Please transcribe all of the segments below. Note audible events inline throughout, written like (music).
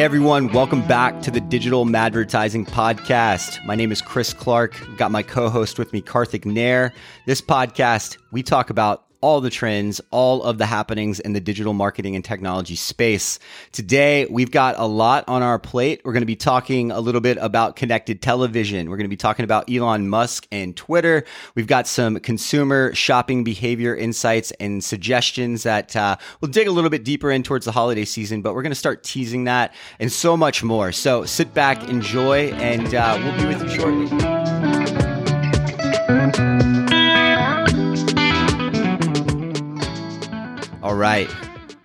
Hey everyone, welcome back to the Digital Advertising Podcast. My name is Chris Clark. I've got my co-host with me, Karthik Nair. This podcast, we talk about all the trends, all of the happenings in the digital marketing and technology space. Today, we've got a lot on our plate. We're going to be talking a little bit about connected television. We're going to be talking about Elon Musk and Twitter. We've got some consumer shopping behavior insights and suggestions that uh, we'll dig a little bit deeper in towards the holiday season, but we're going to start teasing that and so much more. So sit back, enjoy, and uh, we'll be with you shortly. All right.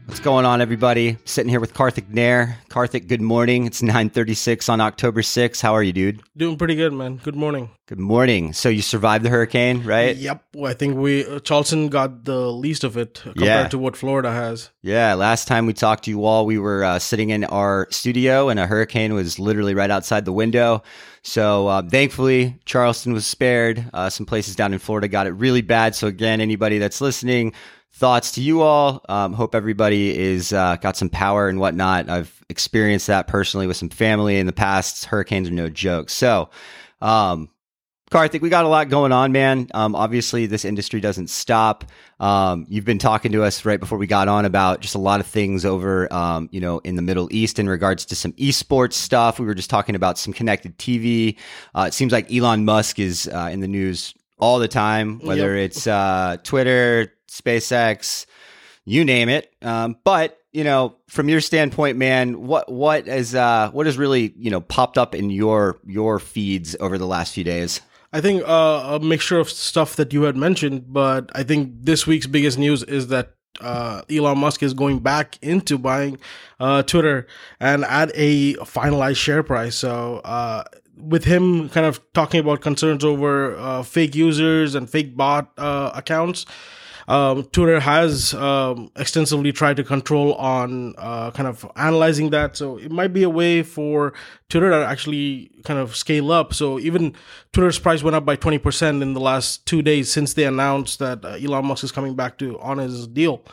What's going on, everybody? Sitting here with Karthik Nair. Karthik, good morning. It's 936 on October 6th. How are you, dude? Doing pretty good, man. Good morning. Good morning. So you survived the hurricane, right? Yep. Well, I think we uh, Charleston got the least of it compared Yeah. to what Florida has. Yeah. Last time we talked to you all, we were uh, sitting in our studio and a hurricane was literally right outside the window. So uh, thankfully, Charleston was spared. Uh, some places down in Florida got it really bad. So again, anybody that's listening, thoughts to you all. Um, hope everybody is uh, got some power and whatnot. I've experienced that personally with some family in the past. Hurricanes are no joke. So, um, Karthik, we got a lot going on, man. Um, obviously, this industry doesn't stop. Um, you've been talking to us right before we got on about just a lot of things over, um, you know, in the Middle East in regards to some esports stuff. We were just talking about some connected TV. Uh, it seems like Elon Musk is uh, in the news all the time, whether Yep. it's uh, Twitter, SpaceX, you name it. Um, but you know, from your standpoint, man, what what is uh, what has really you know popped up in your your feeds over the last few days? I think uh, a mixture of stuff that you had mentioned, but I think this week's biggest news is that uh, Elon Musk is going back into buying uh, Twitter and at a finalized share price. So, uh, with him kind of talking about concerns over uh, fake users and fake bot uh, accounts, um, Twitter has um, extensively tried to control on uh, kind of analyzing that. So it might be a way for Twitter to actually kind of scale up. So even Twitter's price went up by 20% in the last two days since they announced that uh, Elon Musk is coming back to on his deal.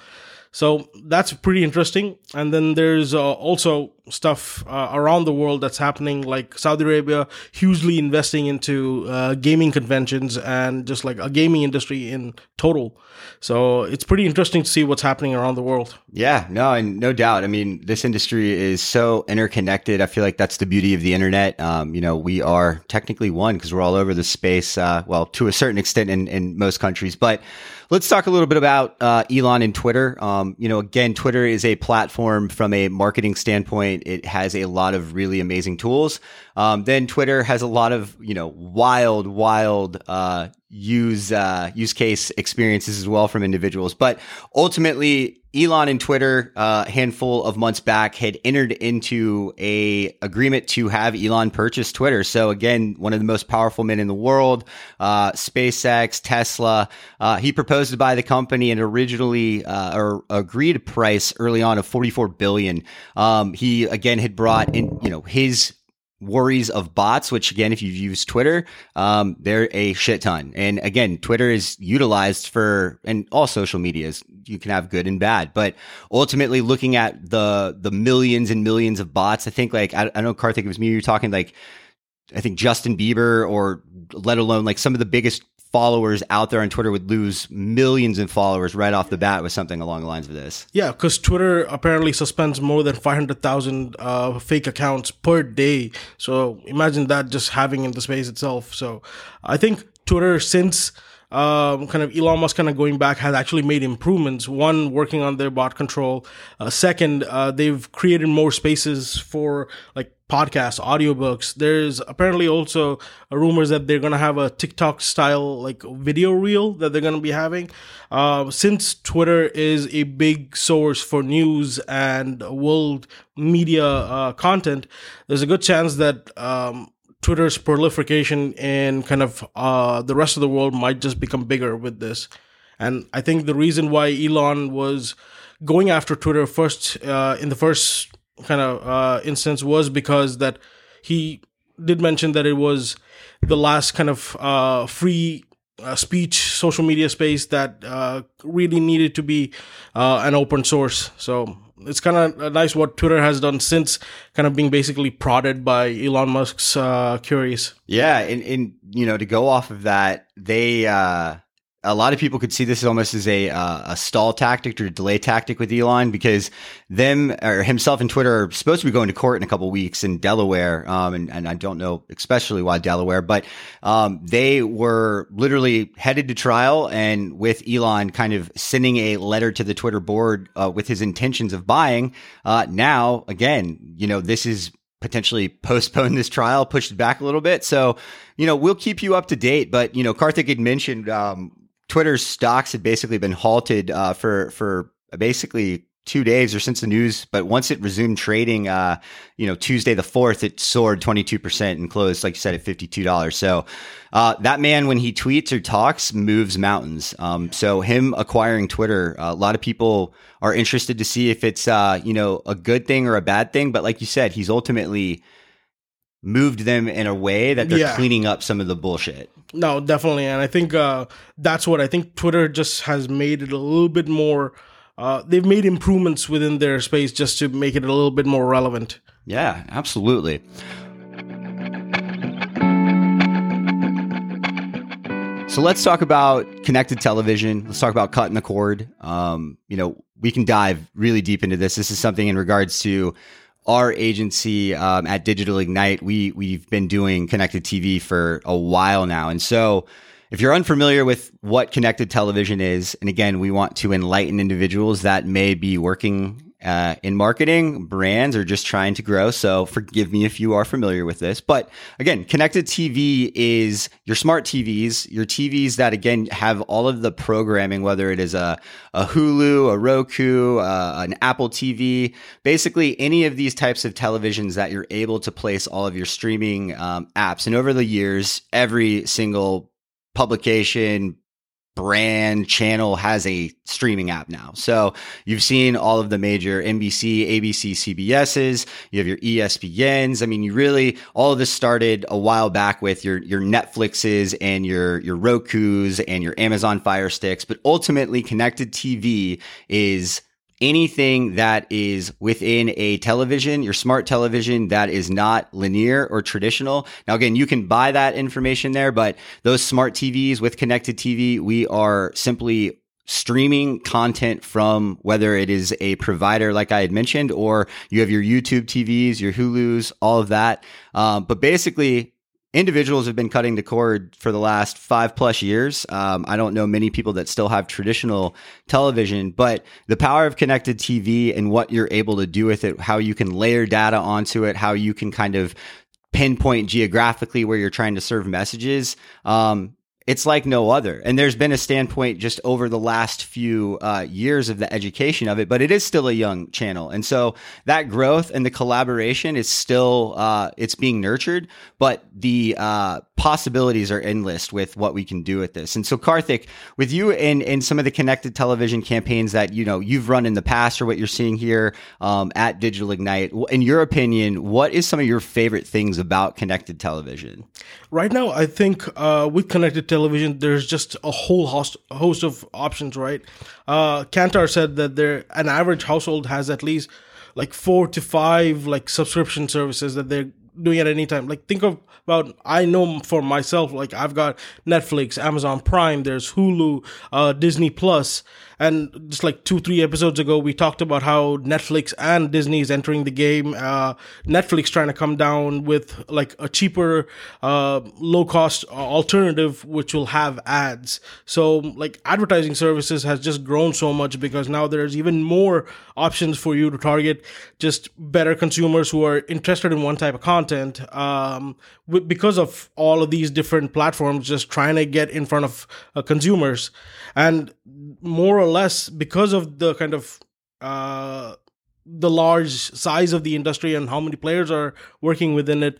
So that's pretty interesting. And then there's uh, also stuff uh, around the world that's happening, like Saudi Arabia hugely investing into uh, gaming conventions and just like a gaming industry in total. So it's pretty interesting to see what's happening around the world. Yeah, no, and no doubt. I mean, this industry is so interconnected. I feel like that's the beauty of the internet. Um, you know, we are technically one because we're all over the space. Uh, well, to a certain extent in, in most countries, but let's talk a little bit about uh, Elon and Twitter. Um, you know, again, Twitter is a platform from a marketing standpoint. It has a lot of really amazing tools. Um, then Twitter has a lot of you know wild, wild uh, use uh, use case experiences as well from individuals. But ultimately, Elon and Twitter, uh, a handful of months back, had entered into a agreement to have Elon purchase Twitter. So again, one of the most powerful men in the world, uh, SpaceX, Tesla. Uh, he proposed to buy the company and originally uh, or agreed price early on of 44 billion. Um, he again had brought in, you know, his worries of bots, which again, if you've used Twitter, um, they're a shit ton. And again, Twitter is utilized for, and all social medias, you can have good and bad, but ultimately looking at the, the millions and millions of bots, I think like, I, I know Karthik, it was me, you were talking like, I think Justin Bieber or let alone like some of the biggest followers out there on Twitter would lose millions in followers right off the bat with something along the lines of this. Yeah, because Twitter apparently suspends more than 500,000 uh, fake accounts per day. So imagine that just having in the space itself. So I think Twitter, since um, kind of Elon Musk kind of going back, has actually made improvements. One, working on their bot control. Uh, second, uh, they've created more spaces for like podcasts, audiobooks. There's apparently also rumors that they're going to have a TikTok style like video reel that they're going to be having. Uh, since Twitter is a big source for news and world media uh, content, there's a good chance that um, Twitter's proliferation in kind of uh, the rest of the world might just become bigger with this. And I think the reason why Elon was going after Twitter first uh, in the first kind of uh, instance was because that he did mention that it was the last kind of uh, free uh, speech social media space that uh, really needed to be uh, an open source. So it's kind of nice what Twitter has done since kind of being basically prodded by Elon Musk's uh, queries. Yeah, and, and you know to go off of that, they uh, a lot of people could see this almost as a uh, a stall tactic or delay tactic with Elon because them or himself and Twitter are supposed to be going to court in a couple weeks in Delaware, um, and, and I don't know especially why Delaware, but um, they were literally headed to trial, and with Elon kind of sending a letter to the Twitter board uh, with his intentions of buying. Uh, now, again, you know, this is potentially postpone this trial, pushed it back a little bit. So, you know, we'll keep you up to date. But you know, Karthik had mentioned um, Twitter's stocks had basically been halted uh, for for basically two days or since the news. But once it resumed trading, uh, you know, Tuesday the fourth, it soared twenty two percent and closed, like you said, at fifty two dollars. So uh, that man, when he tweets or talks, moves mountains. Um, so him acquiring Twitter, uh, a lot of people are interested to see if it's uh, you know a good thing or a bad thing. But like you said, he's ultimately moved them in a way that they're yeah. cleaning up some of the bullshit. No, definitely, and I think uh, that's what I think. Twitter just has made it a little bit more. Uh, they've made improvements within their space just to make it a little bit more relevant. Yeah, absolutely. So let's talk about connected television. Let's talk about cutting the cord. Um, you know, we can dive really deep into this. This is something in regards to our agency um, at Digital Ignite, we we've been doing connected TV for a while now, and so if you're unfamiliar with what connected television is, and again, we want to enlighten individuals that may be working uh, in marketing, brands are just trying to grow. So forgive me if you are familiar with this. But again, connected TV is your smart TVs, your TVs that again have all of the programming, whether it is a, a Hulu, a Roku, uh, an Apple TV, basically any of these types of televisions that you're able to place all of your streaming um, apps. And over the years, every single publication, brand channel has a streaming app now. So you've seen all of the major NBC, ABC, CBSs, you have your ESPNs. I mean, you really, all of this started a while back with your, your Netflixes and your, your Roku's and your Amazon Fire Sticks, but ultimately connected TV is anything that is within a television, your smart television that is not linear or traditional. Now, again, you can buy that information there, but those smart TVs with connected TV, we are simply streaming content from whether it is a provider like I had mentioned, or you have your YouTube TVs, your Hulu's, all of that. Um, but basically, individuals have been cutting the cord for the last five plus years. Um, I don't know many people that still have traditional television, but the power of connected TV and what you're able to do with it, how you can layer data onto it, how you can kind of pinpoint geographically where you're trying to serve messages. Um, it's like no other. And there's been a standpoint just over the last few uh, years of the education of it, but it is still a young channel. And so that growth and the collaboration is still, uh, it's being nurtured, but the uh, possibilities are endless with what we can do with this. And so Karthik, with you in, in some of the connected television campaigns that, you know, you've run in the past or what you're seeing here um, at Digital Ignite, in your opinion, what is some of your favorite things about connected television? Right now, I think uh, with connected television, there's just a whole host, host of options, right? Uh, Kantar said that there an average household has at least like four to five like subscription services that they're doing at any time. Like think of about I know for myself, like I've got Netflix, Amazon Prime, there's Hulu, uh, Disney Plus, and just like two, three episodes ago, we talked about how Netflix and Disney is entering the game. Uh, Netflix trying to come down with like a cheaper, uh, low cost alternative, which will have ads. So like advertising services has just grown so much because now there's even more options for you to target just better consumers who are interested in one type of content. Um, because of all of these different platforms just trying to get in front of uh, consumers and more or less because of the kind of uh, the large size of the industry and how many players are working within it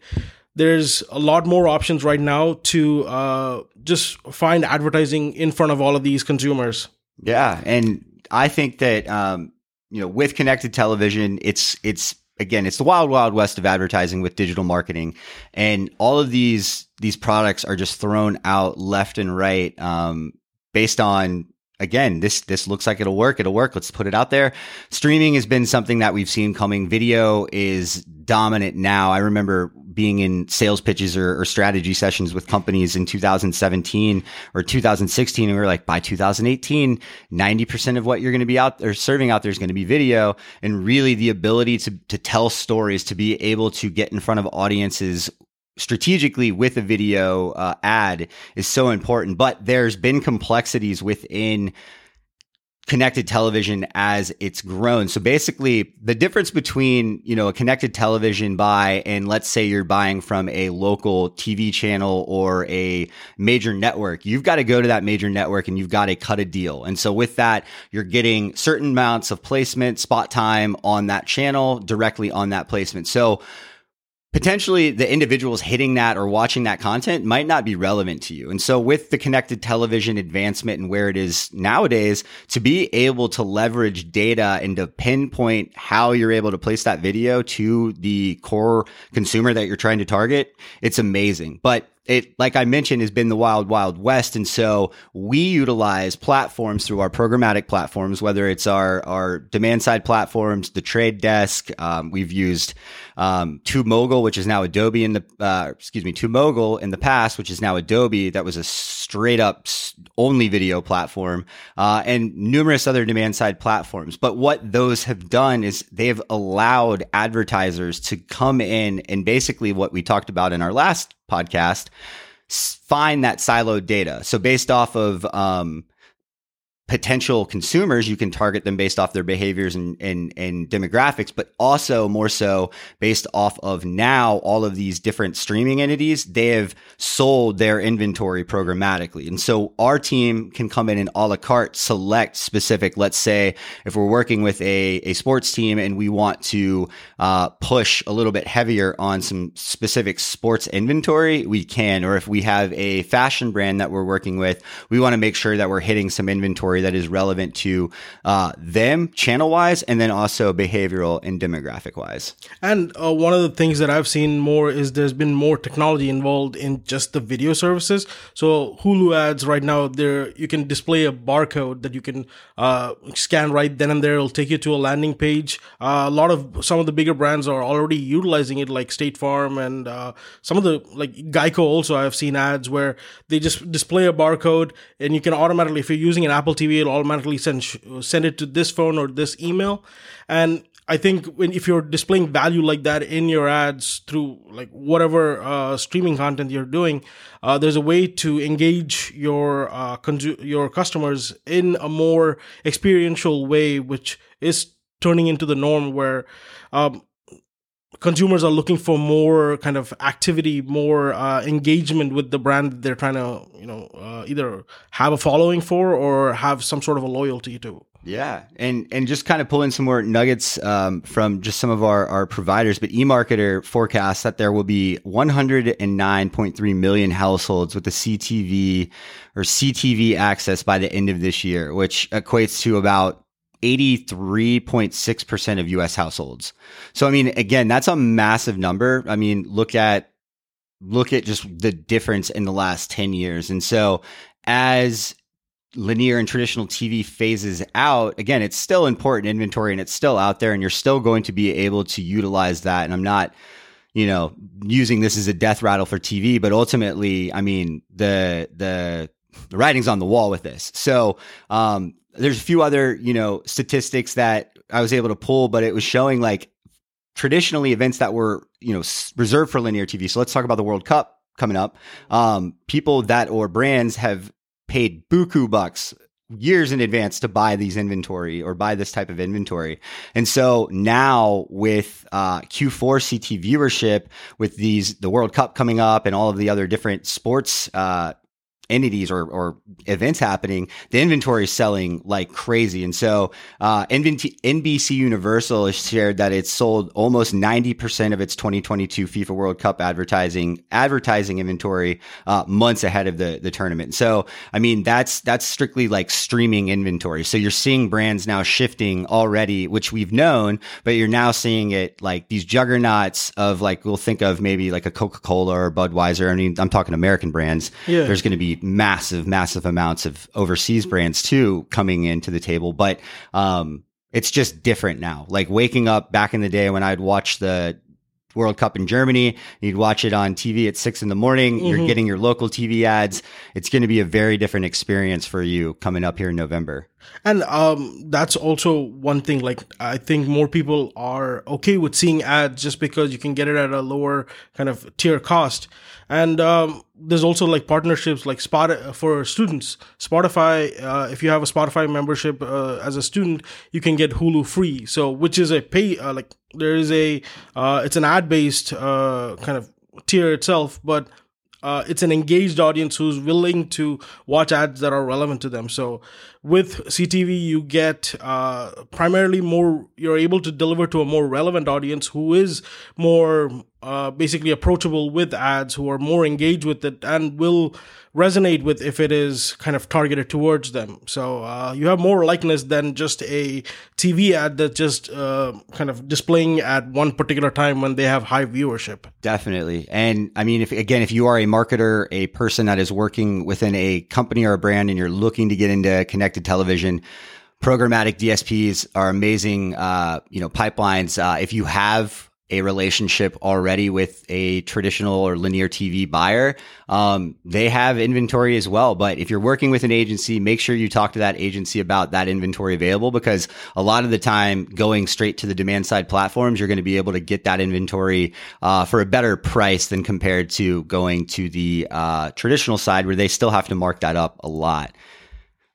there's a lot more options right now to uh, just find advertising in front of all of these consumers. Yeah and i think that um, you know with connected television it's it's again, it's the wild, wild west of advertising with digital marketing, and all of these these products are just thrown out left and right, um, based on again, this this looks like it'll work. It'll work. Let's put it out there. Streaming has been something that we've seen coming. Video is dominant now. I remember being in sales pitches or, or, strategy sessions with companies in 2017 or 2016 and we were like by 2018 90% of what you're going to be out there serving out there is going to be video and really the ability to to tell stories to be able to get in front of audiences strategically with a video uh, ad is so important. But there's been complexities within connected television as it's grown. So basically the difference between, you know, a connected television buy and let's say you're buying from a local TV channel or a major network, you've got to go to that major network and you've got to cut a deal. And so with that, you're getting certain amounts of placement, spot time on that channel directly on that placement. So potentially the individuals hitting that or watching that content might not be relevant to you. And so with the connected television advancement and where it is nowadays, to be able to leverage data and to pinpoint how you're able to place that video to the core consumer that you're trying to target, it's amazing. But it, like I mentioned, has been the wild, wild west. And so we utilize platforms through our programmatic platforms, whether it's our, our demand side platforms, the trade desk. Um, we've used, um, TubeMogul, which is now Adobe in the, uh, excuse me, TubeMogul in the past, which is now Adobe. That was a straight up only video platform, uh, and numerous other demand side platforms. But what those have done is they've allowed advertisers to come in and basically what we talked about in our last podcast, find that siloed data. So based off of um, potential consumers, you can target them based off their behaviors and, and, and demographics, but also more so based off of now all of these different streaming entities, they have sold their inventory programmatically. And so our team can come in and a la carte select specific, let's say if we're working with a, a sports team and we want to uh, push a little bit heavier on some specific sports inventory, we can. Or if we have a fashion brand that we're working with, we want to make sure that we're hitting some inventory that is relevant to uh, them channel wise and then also behavioral and demographic wise. And uh, one of the things that I've seen more is there's been more technology involved in just the video services. So Hulu ads right now, there you can display a barcode that you can uh, scan right then and there. It'll take you to a landing page. Uh, a lot of some of the bigger brands are already utilizing it, like State Farm and uh, some of the like Geico. Also, I've seen ads where they just display a barcode and you can automatically, if you're using an Apple TV it'll automatically send send it to this phone or this email. And I think when if you're displaying value like that in your ads through like whatever uh, streaming content you're doing, uh, there's a way to engage your uh, consu- your customers in a more experiential way, which is turning into the norm where um, consumers are looking for more kind of activity, more uh, engagement with the brand they're trying to, you know, uh, either have a following for or have some sort of a loyalty to. Yeah, and and just kind of pulling some more nuggets um, from just some of our our providers, but eMarketer forecasts that there will be 109.3 million households with the CTV or CTV access by the end of this year, which equates to about 83.6% of US households. So, I mean, again, that's a massive number. I mean, look at, look at just the difference in the last 10 years. And so as linear and traditional TV phases out, again, it's still important inventory and it's still out there and you're still going to be able to utilize that. And I'm not, you know, using this as a death rattle for TV, but ultimately, I mean, the, the, the writing's on the wall with this. So, um, there's a few other, you know, statistics that I was able to pull, but it was showing like traditionally events that were, you know, reserved for linear TV. So let's talk about the World Cup coming up. Um, people that or brands have paid buku bucks years in advance to buy these inventory or buy this type of inventory. And so now with uh, Q4 CT viewership, with these the World Cup coming up and all of the other different sports uh, entities or, or events happening, the inventory is selling like crazy. And so, uh, NBC Universal has shared that it's sold almost 90% of its 2022 FIFA World Cup advertising, advertising inventory, uh, months ahead of the, the tournament. So, I mean, that's, that's strictly like streaming inventory. So you're seeing brands now shifting already, which we've known, but you're now seeing it like these juggernauts of like, we'll think of maybe like a Coca-Cola or Budweiser. I mean, I'm talking American brands. Yeah. There's going to be massive, massive amounts of overseas brands too coming into the table, but um, it's just different now. Like waking up back in the day when I'd watch the World Cup in Germany. You'd watch it on TV at six in the morning. Mm-hmm. You're getting your local TV ads. It's going to be a very different experience for you coming up here in November. And um, that's also one thing. Like I think more people are okay with seeing ads just because you can get it at a lower kind of tier cost. And um, there's also like partnerships like Spot for students. Spotify, uh, if you have a Spotify membership uh, as a student, you can get Hulu free. So which is a pay uh, like there is a uh, it's an ad based uh, kind of tier itself, but uh, it's an engaged audience who's willing to watch ads that are relevant to them. So with CTV, you get uh, primarily more, you're able to deliver to a more relevant audience who is more uh, basically approachable with ads, who are more engaged with it and will resonate with if it is kind of targeted towards them. So uh, you have more likeness than just a TV ad that's just uh, kind of displaying at one particular time when they have high viewership. Definitely. And I mean, if again, if you are a marketer, a person that is working within a company or a brand and you're looking to get into connected television, programmatic DSPs are amazing, uh, you know, pipelines. Uh, if you have a relationship already with a traditional or linear TV buyer, um, they have inventory as well. But if you're working with an agency, make sure you talk to that agency about that inventory available because a lot of the time, going straight to the demand side platforms, you're going to be able to get that inventory uh, for a better price than compared to going to the uh, traditional side where they still have to mark that up a lot.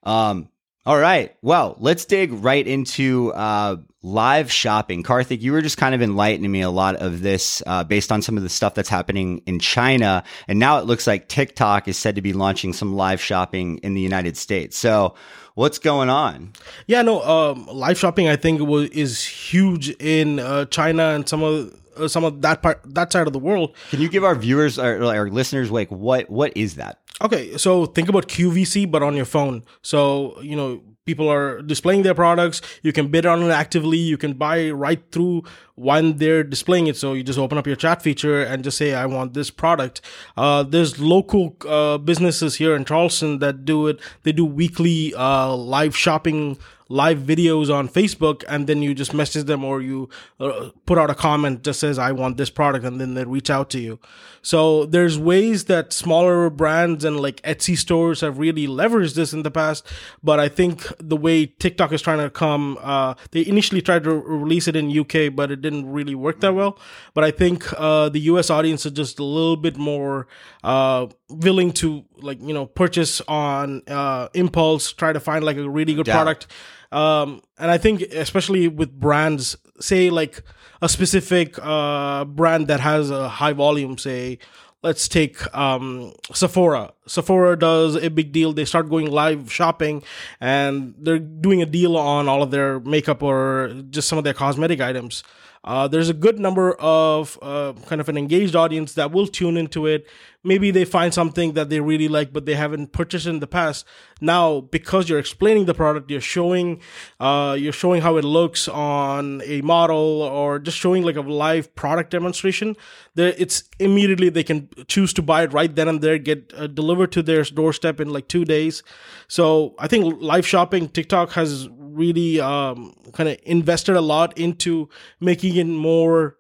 Um, all right. Well, let's dig right into uh, live shopping. Karthik, you were just kind of enlightening me a lot of this uh, based on some of the stuff that's happening in China. And now it looks like TikTok is said to be launching some live shopping in the United States. So, what's going on? Yeah, no, um, live shopping I think was, is huge in uh, China and some of uh, some of that part that side of the world. Can you give our viewers or our listeners like what what is that? Okay, so think about QVC, but on your phone. So, you know, people are displaying their products. You can bid on it actively. You can buy right through when they're displaying it. So you just open up your chat feature and just say, I want this product. Uh, there's local uh, businesses here in Charleston that do it. They do weekly uh, live shopping live videos on Facebook and then you just message them or you uh, put out a comment that says, I want this product and then they reach out to you. So there's ways that smaller brands and like Etsy stores have really leveraged this in the past. But I think the way TikTok is trying to come, uh, they initially tried to release it in UK, but it didn't really work that well. But I think, uh, the US audience is just a little bit more, uh, willing to like, you know, purchase on, uh, impulse, try to find like a really good yeah. product um, and I think especially with brands, say like a specific uh, brand that has a high volume, say let's take um, Sephora. Sephora does a big deal. They start going live shopping and they're doing a deal on all of their makeup or just some of their cosmetic items. Uh, there's a good number of uh, kind of an engaged audience that will tune into it. Maybe they find something that they really like, but they haven't purchased in the past. Now, because you're explaining the product, you're showing, uh, you're showing how it looks on a model, or just showing like a live product demonstration. It's immediately they can choose to buy it right then and there, get uh, delivered to their doorstep in like two days. So I think live shopping, TikTok has really um, kind of invested a lot into making more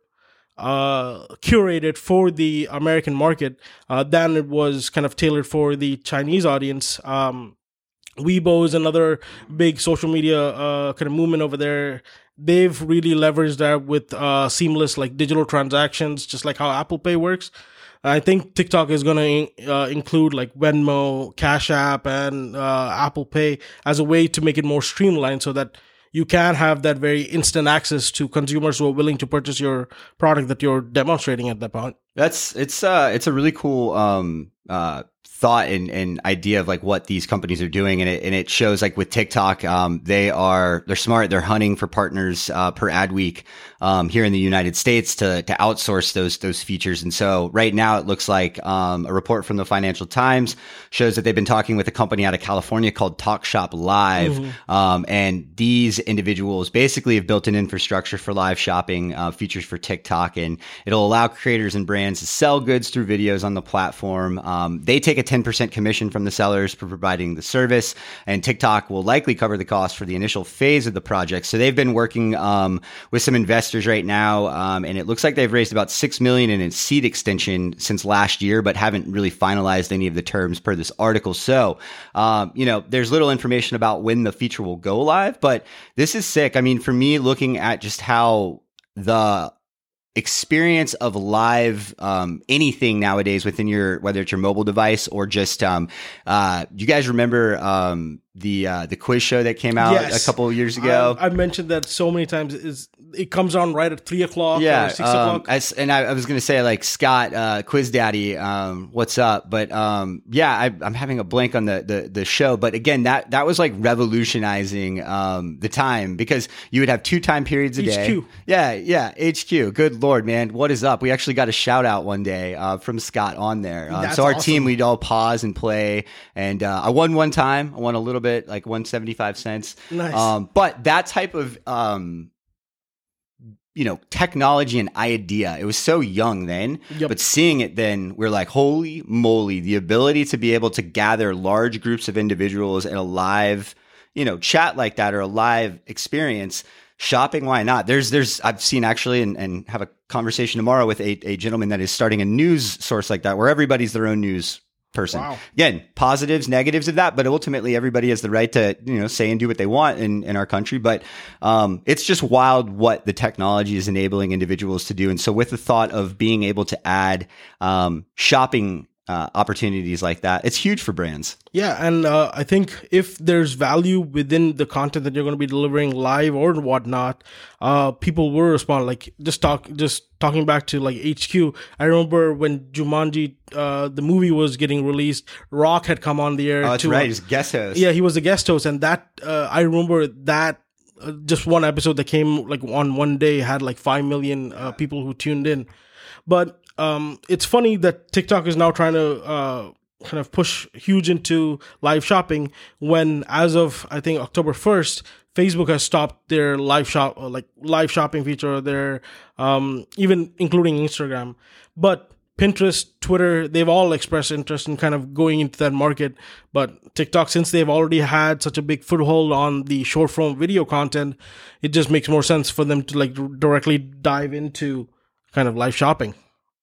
uh, curated for the American market uh, than it was kind of tailored for the Chinese audience. Um, Weibo is another big social media uh, kind of movement over there. They've really leveraged that with uh, seamless like digital transactions, just like how Apple Pay works. I think TikTok is going to uh, include like Venmo, Cash App, and uh, Apple Pay as a way to make it more streamlined so that you can have that very instant access to consumers who are willing to purchase your product that you're demonstrating at that point. That's it's uh it's a really cool um uh thought and, and idea of like what these companies are doing. And it, and it shows like with TikTok, um, they are, they're smart. They're hunting for partners, uh, per Adweek, um, here in the United States to, to outsource those, those features. And so right now it looks like, um, a report from the Financial Times shows that they've been talking with a company out of California called Talk Shop Live. Mm-hmm. Um, and these individuals basically have built an infrastructure for live shopping, uh, features for TikTok and it'll allow creators and brands to sell goods through videos on the platform. Um, they take take a 10% commission from the sellers for providing the service, and TikTok will likely cover the cost for the initial phase of the project. So they've been working um, with some investors right now, um, and it looks like they've raised about six million in a seed extension since last year, but haven't really finalized any of the terms per this article. So, um, you know, there's little information about when the feature will go live, but this is sick. I mean, for me, looking at just how the experience of live um, anything nowadays within your whether it's your mobile device or just um, uh, you guys remember um, the uh, the quiz show that came out Yes. a couple of years ago I, have mentioned that so many times. Is it comes on right at three o'clock yeah, or six um, o'clock? I and I, I was going to say like Scott, uh, Quiz Daddy, um, what's up? But um, yeah, I, I'm having a blank on the, the the show. But again, that that was like revolutionizing um, the time because you would have two time periods a day. Yeah, yeah, HQ. Good lord, man, what is up? We actually got a shout out one day uh, from Scott on there. That's so our awesome. team, we'd all pause and play. And uh, I won one time. I won a little bit, like 175 cents. Nice. Um, but that type of um, you know, technology and idea. It was so young then, Yep. but seeing it then, we're like, holy moly, the ability to be able to gather large groups of individuals in a live, you know, chat like that or a live experience. Shopping, why not? There's, there's, I've seen actually and, and have a conversation tomorrow with a, a gentleman that is starting a news source like that where everybody's their own news person. Wow. Again, positives, negatives of that, but ultimately everybody has the right to, you know, say and do what they want in, in our country. But um, it's just wild what the technology is enabling individuals to do. And so with the thought of being able to add um, shopping uh, opportunities like that, it's huge for brands. Yeah, and uh, I think if there's value within the content that you're going to be delivering live or whatnot, uh, people will respond. Like just talk, just talking back to like HQ. I remember when Jumanji, uh, the movie was getting released, Rock had come on the air. Oh, that's to, uh, right. It's guest host. yeah, he was the guest host, and that uh, I remember that uh, just one episode that came like on one day had like five million uh, people who tuned in. But um, it's funny that TikTok is now trying to uh, kind of push huge into live shopping when, as of I think October first, Facebook has stopped their live shop uh, like live shopping feature. Their um, even including Instagram, but Pinterest, Twitter, they've all expressed interest in kind of going into that market. But TikTok, since they've already had such a big foothold on the short form video content, it just makes more sense for them to like directly dive into kind of live shopping.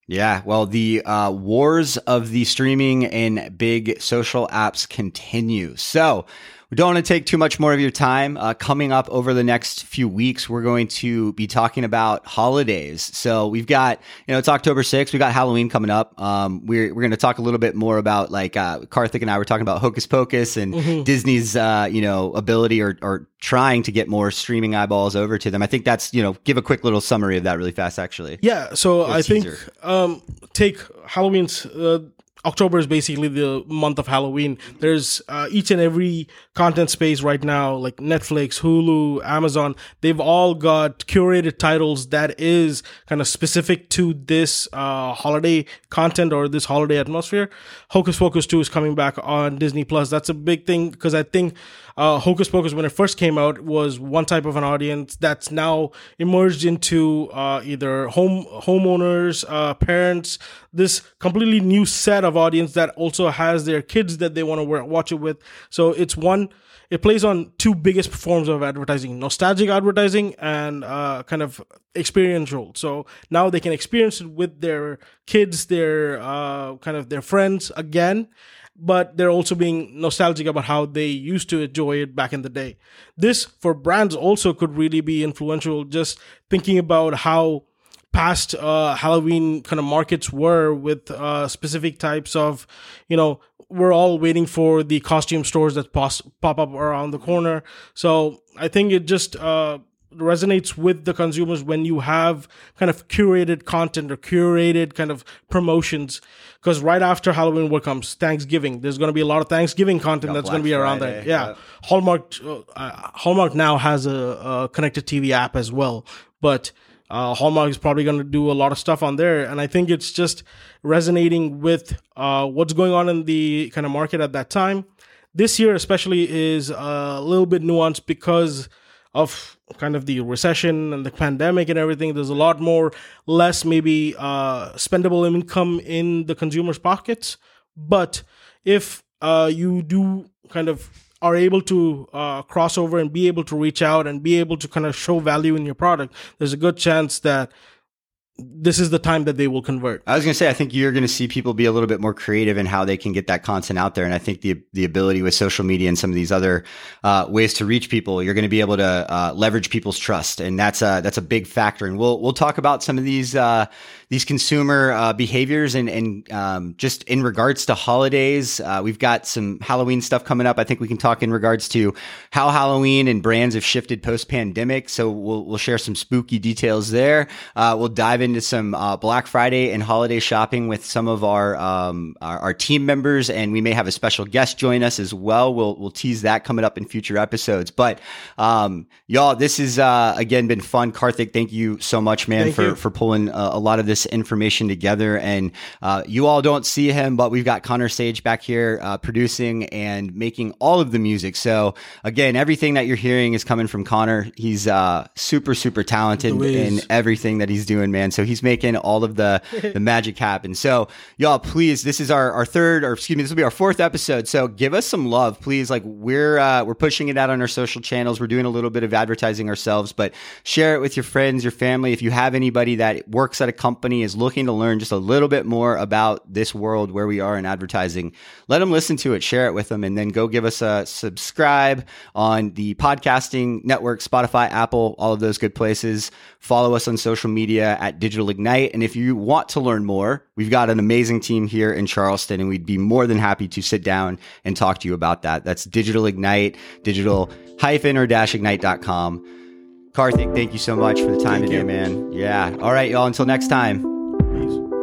Yeah, well, the uh, wars of the streaming and big social apps continue. So, we don't want to take too much more of your time. Uh, coming up over the next few weeks, we're going to be talking about holidays. So, we've got, you know, it's October 6th. We got Halloween coming up. Um, we're we're going to talk a little bit more about, like, uh, Karthik and I were talking about Hocus Pocus and Disney's, uh, you know, ability or, or trying to get more streaming eyeballs over to them. I think that's, you know, give a quick little summary of that really fast, actually. Yeah, so I think um, take Halloween's. Uh, October is basically the month of Halloween. There's uh, each and every content space right now, like Netflix, Hulu, Amazon. They've all got curated titles that is kind of specific to this uh, holiday content or this holiday atmosphere. Hocus Pocus 2 is coming back on Disney Plus. That's a big thing because I think uh, Hocus Pocus, when it first came out, was one type of an audience that's now emerged into uh, either home homeowners, uh, parents, this completely new set of audience that also has their kids that they want to watch it with. So it's one. It plays on two biggest forms of advertising: nostalgic advertising and uh, kind of experiential. So now they can experience it with their kids, their uh, kind of their friends again but they're also being nostalgic about how they used to enjoy it back in the day. This for brands also could really be influential. Just thinking about how past uh, Halloween kind of markets were with uh, specific types of, you know, we're all waiting for the costume stores that pos- pop up around the corner. So I think it just uh, resonates with the consumers when you have kind of curated content or curated kind of promotions. Because right after Halloween, what comes? Thanksgiving. There's going to be a lot of Thanksgiving content that's going to be around Friday, there. Yeah. yeah. Hallmark, uh, Hallmark now has a, a connected TV app as well, but uh, Hallmark is probably going to do a lot of stuff on there, and I think it's just resonating with uh, what's going on in the kind of market at that time. This year, especially, is a little bit nuanced because of kind of the recession and the pandemic and everything. There's a lot more, less maybe uh, spendable income in the consumers' pockets but if uh, you do kind of are able to uh, cross over and be able to reach out and be able to kind of show value in your product, there's a good chance that this is the time that they will convert. I was going to say, I think you're going to see people be a little bit more creative in how they can get that content out there. And I think the, the ability with social media and some of these other, uh, ways to reach people, you're going to be able to, uh, leverage people's trust. And that's a, that's a big factor. And we'll, we'll talk about some of these, uh, these consumer uh, behaviors and and um, just in regards to holidays. Uh, we've got some Halloween stuff coming up. I think we can talk in regards to how Halloween and brands have shifted post pandemic. So we'll we'll share some spooky details there. Uh, we'll dive into some uh, Black Friday and holiday shopping with some of our, um, our, our team members, and we may have a special guest join us as well. We'll we'll tease that coming up in future episodes. But um, y'all, this has uh, again been fun. Karthik, thank you so much, man, Thank for you. for pulling uh, a lot of this information together. And uh, you all don't see him, but we've got Connor Sage back here uh, producing and making all of the music. So again, everything that you're hearing is coming from Connor. He's uh, super super talented in everything that he's doing, man. So he's making all of the the (laughs) magic happen. So y'all, please, this is our our third, or excuse me, this will be our fourth episode. So give us some love, please. Like we're uh, we're pushing it out on our social channels. We're doing a little bit of advertising ourselves, but share it with your friends, your family. If you have anybody that works at a company is looking to learn just a little bit more about this world where we are in advertising, let them listen to it, share it with them, and then go give us a subscribe on the podcasting network, Spotify, Apple, all of those good places. Follow us on social media at Digital Ignite. And if you want to learn more, we've got an amazing team here in Charleston, and we'd be more than happy to sit down and talk to you about that. That's Digital Ignite, digital hyphen or dash ignite.com. Karthik, thank you so much for the time Thank today, you. man. Yeah. All right, y'all. Until next time. Peace.